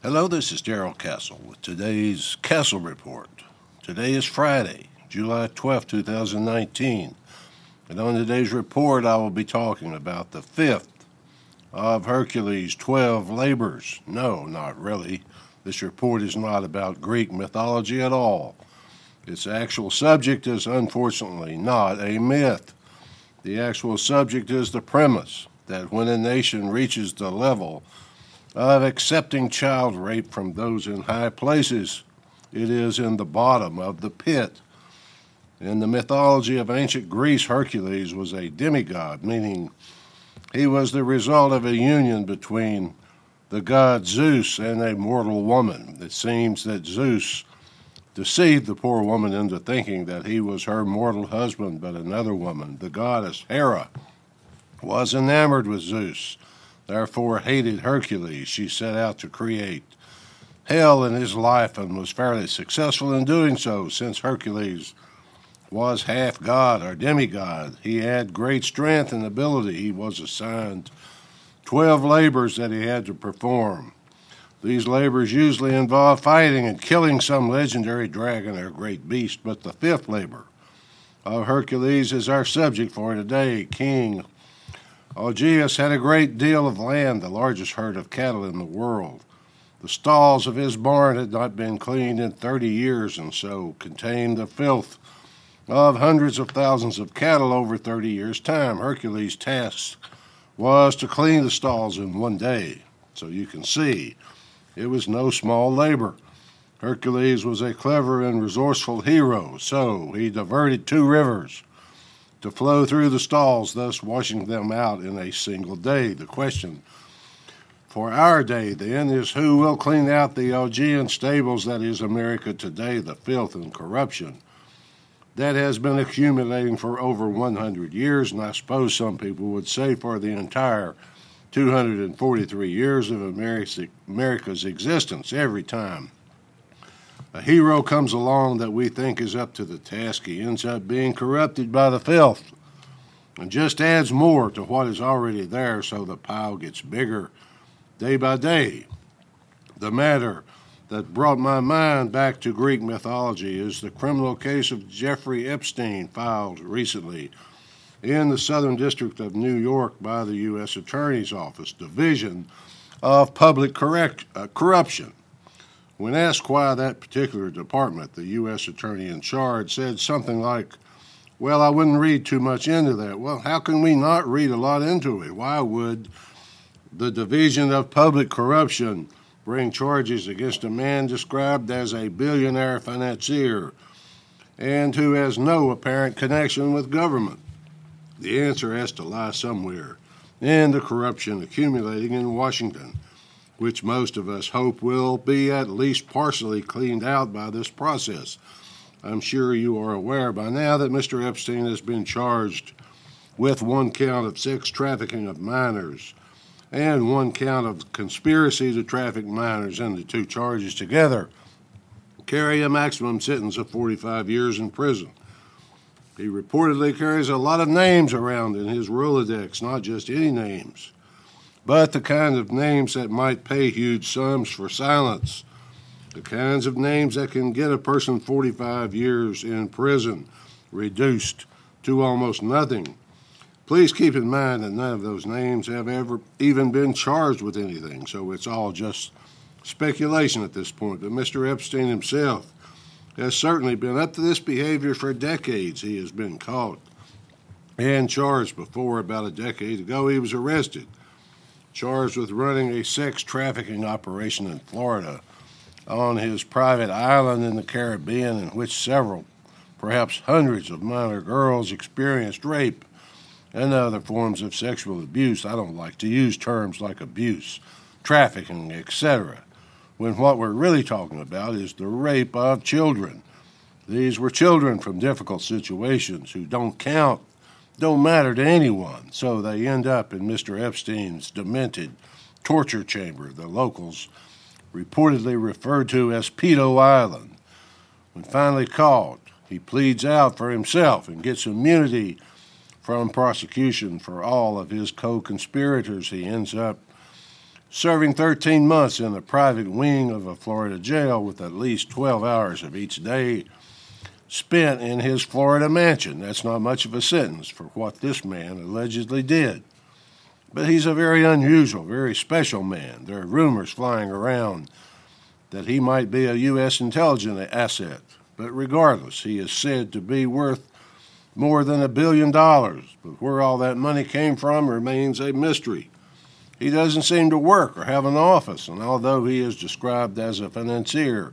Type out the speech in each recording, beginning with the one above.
Hello, this is Darrell Castle with today's Castle Report. Today is Friday, July 12, 2019, and on today's report I will be talking about the fifth of Hercules' 12 labors. No, not really. This report is not about Greek mythology at all. Its actual subject is unfortunately not a myth. The actual subject is the premise that when a nation reaches the level of accepting child rape from those in high places, it is in the bottom of the pit. In the mythology of ancient Greece, Hercules was a demigod, meaning he was the result of a union between the god Zeus and a mortal woman. It seems that Zeus deceived the poor woman into thinking that he was her mortal husband, but another woman, the goddess Hera, was enamored with Zeus, therefore hated Hercules. She set out to create hell in his life and was fairly successful in doing so, since Hercules was half god or demigod. He had great strength and ability. He was assigned 12 labors that he had to perform. These labors usually involve fighting and killing some legendary dragon or great beast, but the fifth labor of Hercules is our subject for today. King Augeas had a great deal of land, the largest herd of cattle in the world. The stalls of his barn had not been cleaned in 30 years and so contained the filth of hundreds of thousands of cattle over 30 years' time. Hercules' task was to clean the stalls in one day. So you can see it was no small labor. Hercules was a clever and resourceful hero, so he diverted two rivers to flow through the stalls, thus washing them out in a single day. The question for our day, then, is who will clean out the Augean stables that is America today, the filth and corruption that has been accumulating for over 100 years, and I suppose some people would say for the entire 243 years of America's existence. Every time a hero comes along that we think is up to the task, he ends up being corrupted by the filth and just adds more to what is already there so the pile gets bigger day by day. The matter that brought my mind back to Greek mythology is the criminal case of Jeffrey Epstein filed recently in the Southern District of New York by the U.S. Attorney's Office Division of Public Correct, uh, Corruption. When asked why that particular department, the U.S. Attorney in charge said something like, Well, I wouldn't read too much into that. Well, how can we not read a lot into it? Why would the Division of Public Corruption bring charges against a man described as a billionaire financier and who has no apparent connection with government? The answer has to lie somewhere in the corruption accumulating in Washington, which most of us hope will be at least partially cleaned out by this process. I'm sure you are aware by now that Mr. Epstein has been charged with one count of sex trafficking of minors and one count of conspiracy to traffic minors, and the two charges together carry a maximum sentence of 45 years in prison. He reportedly carries a lot of names around in his Rolodex, not just any names, but the kind of names that might pay huge sums for silence, the kinds of names that can get a person 45 years in prison reduced to almost nothing Please keep in mind that none of those names have ever even been charged with anything, so it's all just speculation at this point. But Mr. Epstein himself has certainly been up to this behavior for decades. He has been caught and charged before. About a decade ago, he was arrested, charged with running a sex trafficking operation in Florida on his private island in the Caribbean, in which several, perhaps hundreds of minor girls experienced rape and other forms of sexual abuse. I don't like to use terms like abuse, trafficking, etc., when what we're really talking about is the rape of children. These were children from difficult situations who don't count, don't matter to anyone, so they end up in Mr. Epstein's demented torture chamber, the locals reportedly referred to as Pedo Island. When finally caught, he pleads out for himself and gets immunity from prosecution for all of his co conspirators. He ends up serving 13 months in the private wing of a Florida jail with at least 12 hours of each day spent in his Florida mansion. That's not much of a sentence for what this man allegedly did. But he's a very unusual, very special man. There are rumors flying around that he might be a U.S. intelligence asset. But regardless, he is said to be worth more than a billion dollars. But where all that money came from remains a mystery. He doesn't seem to work or have an office, and although he is described as a financier,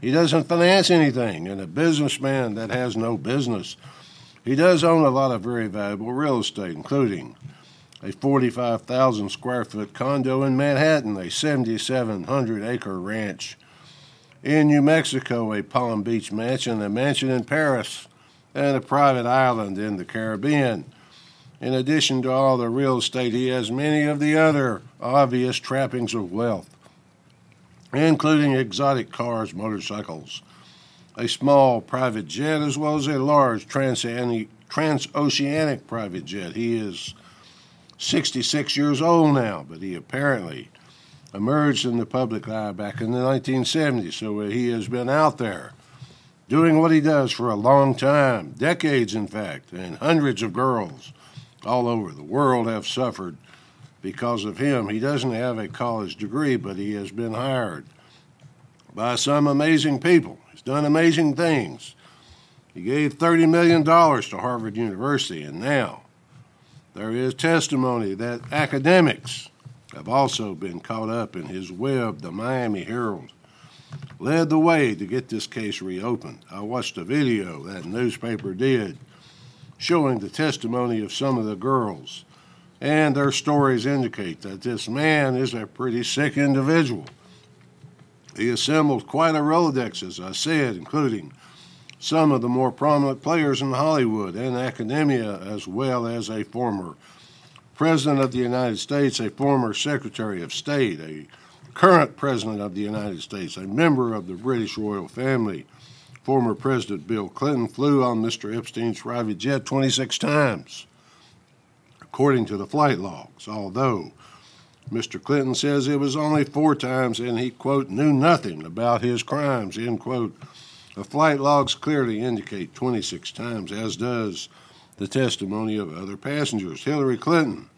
he doesn't finance anything, and a businessman that has no business. He does own a lot of very valuable real estate, including a 45,000 square foot condo in Manhattan, a 7,700 acre ranch in New Mexico, a Palm Beach mansion, a mansion in Paris, and a private island in the Caribbean. In addition to all the real estate, he has many of the other obvious trappings of wealth, including exotic cars, motorcycles, a small private jet, as well as a large transoceanic, private jet. He is 66 years old now, but he apparently emerged in the public eye back in the 1970s, so he has been out there doing what he does for a long time, decades in fact, and hundreds of girls all over the world have suffered because of him. He doesn't have a college degree, but he has been hired by some amazing people. He's done amazing things. He gave $30 million to Harvard University, and now there is testimony that academics have also been caught up in his web. The Miami Herald led the way to get this case reopened. I watched a video that newspaper did showing the testimony of some of the girls. And their stories indicate that this man is a pretty sick individual. He assembled quite a Rolodex, as I said, including some of the more prominent players in Hollywood and academia, as well as a former President of the United States, a former Secretary of State, a current President of the United States, a member of the British royal family, Former President Bill Clinton flew on Mr. Epstein's private jet 26 times, according to the flight logs, although Mr. Clinton says it was only four times and he, quote, knew nothing about his crimes, end quote. The flight logs clearly indicate 26 times, as does the testimony of other passengers. Hillary Clinton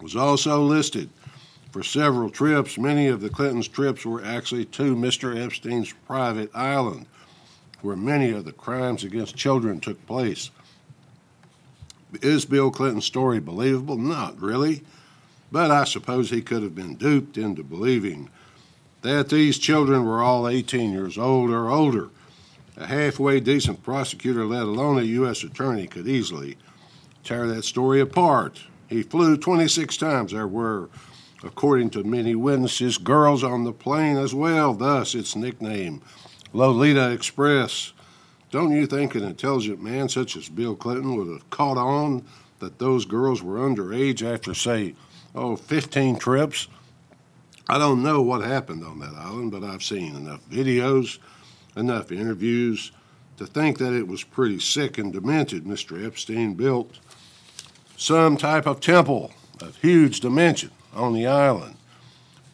was also listed for several trips. Many of the Clintons' trips were actually to Mr. Epstein's private island where many of the crimes against children took place. Is Bill Clinton's story believable? Not really. But I suppose he could have been duped into believing that these children were all 18 years old or older. A halfway decent prosecutor, let alone a U.S. attorney, could easily tear that story apart. He flew 26 times. There were, according to many witnesses, girls on the plane as well, thus its nickname Lolita Express. Don't you think an intelligent man such as Bill Clinton would have caught on that those girls were underage after, say, oh, 15 trips? I don't know what happened on that island, but I've seen enough videos, enough interviews to think that it was pretty sick and demented. Mr. Epstein built some type of temple of huge dimension on the island.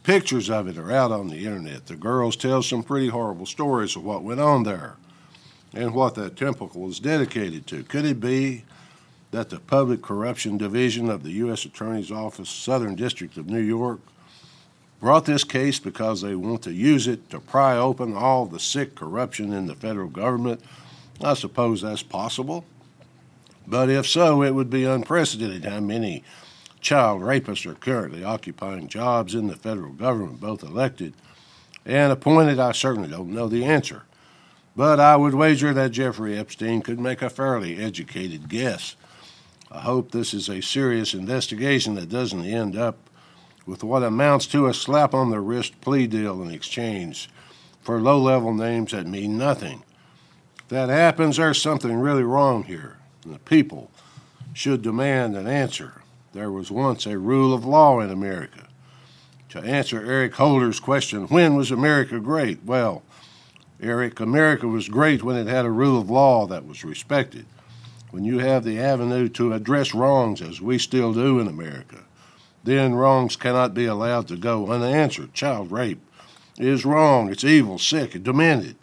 Pictures of it are out on the internet. The girls tell some pretty horrible stories of what went on there and what that temple was dedicated to. Could it be that the Public Corruption Division of the U.S. Attorney's Office, Southern District of New York, brought this case because they want to use it to pry open all the sick corruption in the federal government? I suppose that's possible. But if so, it would be unprecedented how many child rapists are currently occupying jobs in the federal government, both elected and appointed. I certainly don't know the answer. But I would wager that Jeffrey Epstein could make a fairly educated guess. I hope this is a serious investigation that doesn't end up with what amounts to a slap on the wrist plea deal in exchange for low level names that mean nothing. If that happens, there's something really wrong here. The people should demand an answer there was once a rule of law in America. To answer Eric Holder's question, when was America great? Well, Eric, America was great when it had a rule of law that was respected. When you have the avenue to address wrongs, as we still do in America, then wrongs cannot be allowed to go unanswered. Child rape is wrong, it's evil, sick, and demented.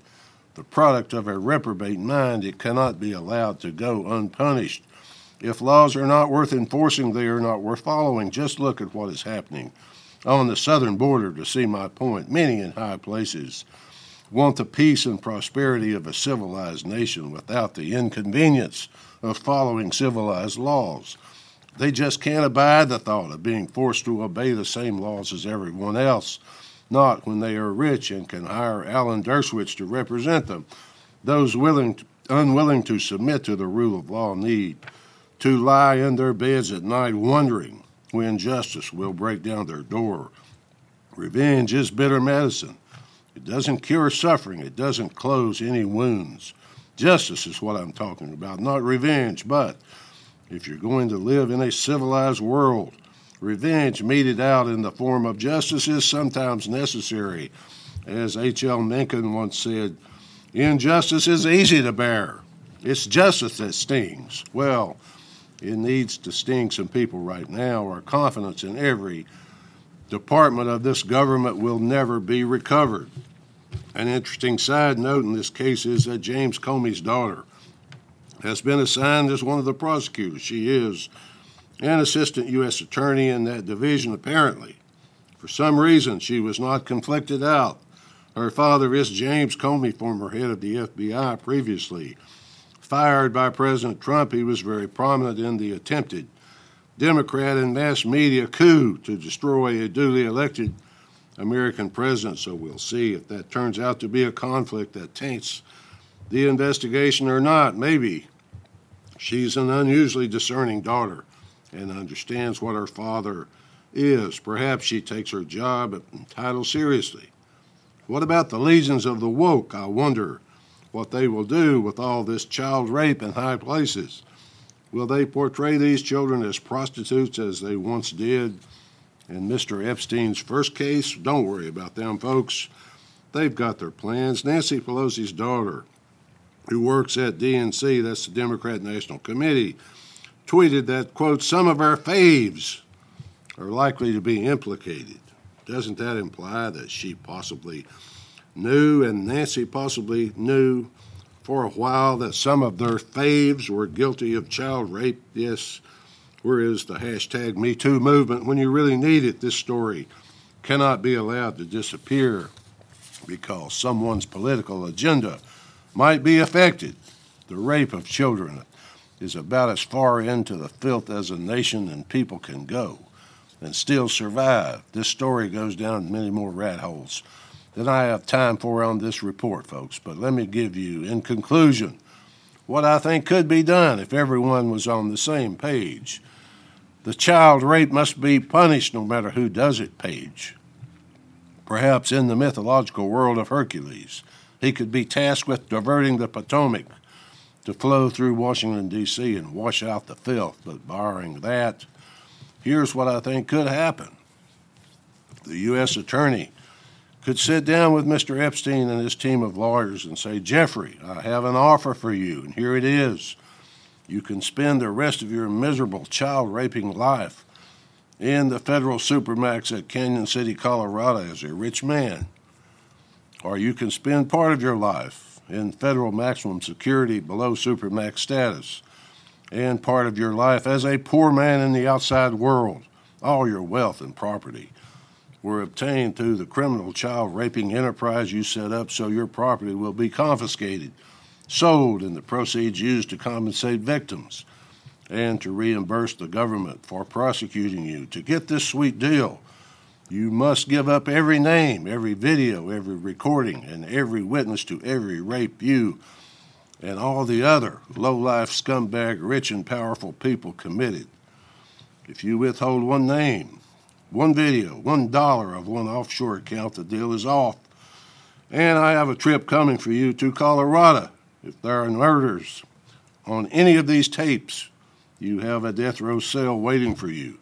The product of a reprobate mind, it cannot be allowed to go unpunished. If laws are not worth enforcing, they are not worth following. Just look at what is happening on the southern border to see my point. Many in high places want the peace and prosperity of a civilized nation without the inconvenience of following civilized laws. They just can't abide the thought of being forced to obey the same laws as everyone else, not when they are rich and can hire Alan Dershowitz to represent them. Those willing to, unwilling to submit to the rule of law need to lie in their beds at night wondering when justice will break down their door. Revenge is bitter medicine. It doesn't cure suffering, it doesn't close any wounds. Justice is what I'm talking about, not revenge, but if you're going to live in a civilized world, revenge meted out in the form of justice is sometimes necessary. As H.L. Mencken once said, injustice is easy to bear. It's justice that stings. Well, it needs to sting some people right now. Our confidence in every department of this government will never be recovered. An interesting side note in this case is that James Comey's daughter has been assigned as one of the prosecutors. She is an assistant U.S. attorney in that division, apparently. For some reason, she was not conflicted out. Her father is James Comey, former head of the FBI previously fired by President Trump, he was very prominent in the attempted Democrat and mass media coup to destroy a duly elected American president. So we'll see if that turns out to be a conflict that taints the investigation or not. Maybe she's an unusually discerning daughter and understands what her father is. Perhaps she takes her job and title seriously. What about the legions of the woke? I wonder what they will do with all this child rape in high places. Will they portray these children as prostitutes as they once did in Mr. Epstein's first case? Don't worry about them, folks. They've got their plans. Nancy Pelosi's daughter, who works at DNC, that's the Democrat National Committee, tweeted that, quote, some of our faves are likely to be implicated. Doesn't that imply that she possibly knew, and Nancy possibly knew for a while, that some of their faves were guilty of child rape. Yes, where is the hashtag Me Too movement? When you really need it, this story cannot be allowed to disappear because someone's political agenda might be affected. The rape of children is about as far into the filth as a nation and people can go and still survive. This story goes down many more rat holes than I have time for on this report, folks. But let me give you, in conclusion, what I think could be done if everyone was on the same page. The child rape must be punished no matter who does it page. Perhaps in the mythological world of Hercules, he could be tasked with diverting the Potomac to flow through Washington, D.C. and wash out the filth. But barring that, here's what I think could happen. The U.S. Attorney could sit down with Mr. Epstein and his team of lawyers and say, Jeffrey, I have an offer for you, and here it is. You can spend the rest of your miserable child raping life in the federal supermax at Cañon City, Colorado, as a rich man. Or you can spend part of your life in federal maximum security below supermax status, and part of your life as a poor man in the outside world, all your wealth and property were obtained through the criminal child raping enterprise you set up so your property will be confiscated, sold, and the proceeds used to compensate victims and to reimburse the government for prosecuting you. To get this sweet deal, you must give up every name, every video, every recording, and every witness to every rape you and all the other low life scumbag, rich and powerful people committed. If you withhold one name, one video, one dollar of one offshore account, the deal is off. And I have a trip coming for you to Colorado. If there are murders on any of these tapes, you have a death row cell waiting for you.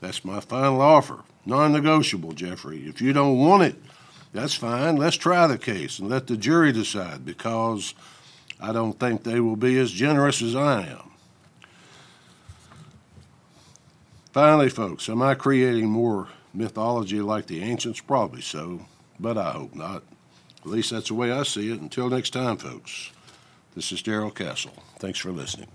That's my final offer. Non negotiable, Jeffrey. If you don't want it, that's fine. Let's try the case and let the jury decide because I don't think they will be as generous as I am. Finally, folks, am I creating more mythology like the ancients? Probably so, but I hope not. At least that's the way I see it. Until next time, folks, this is Darrell Castle. Thanks for listening.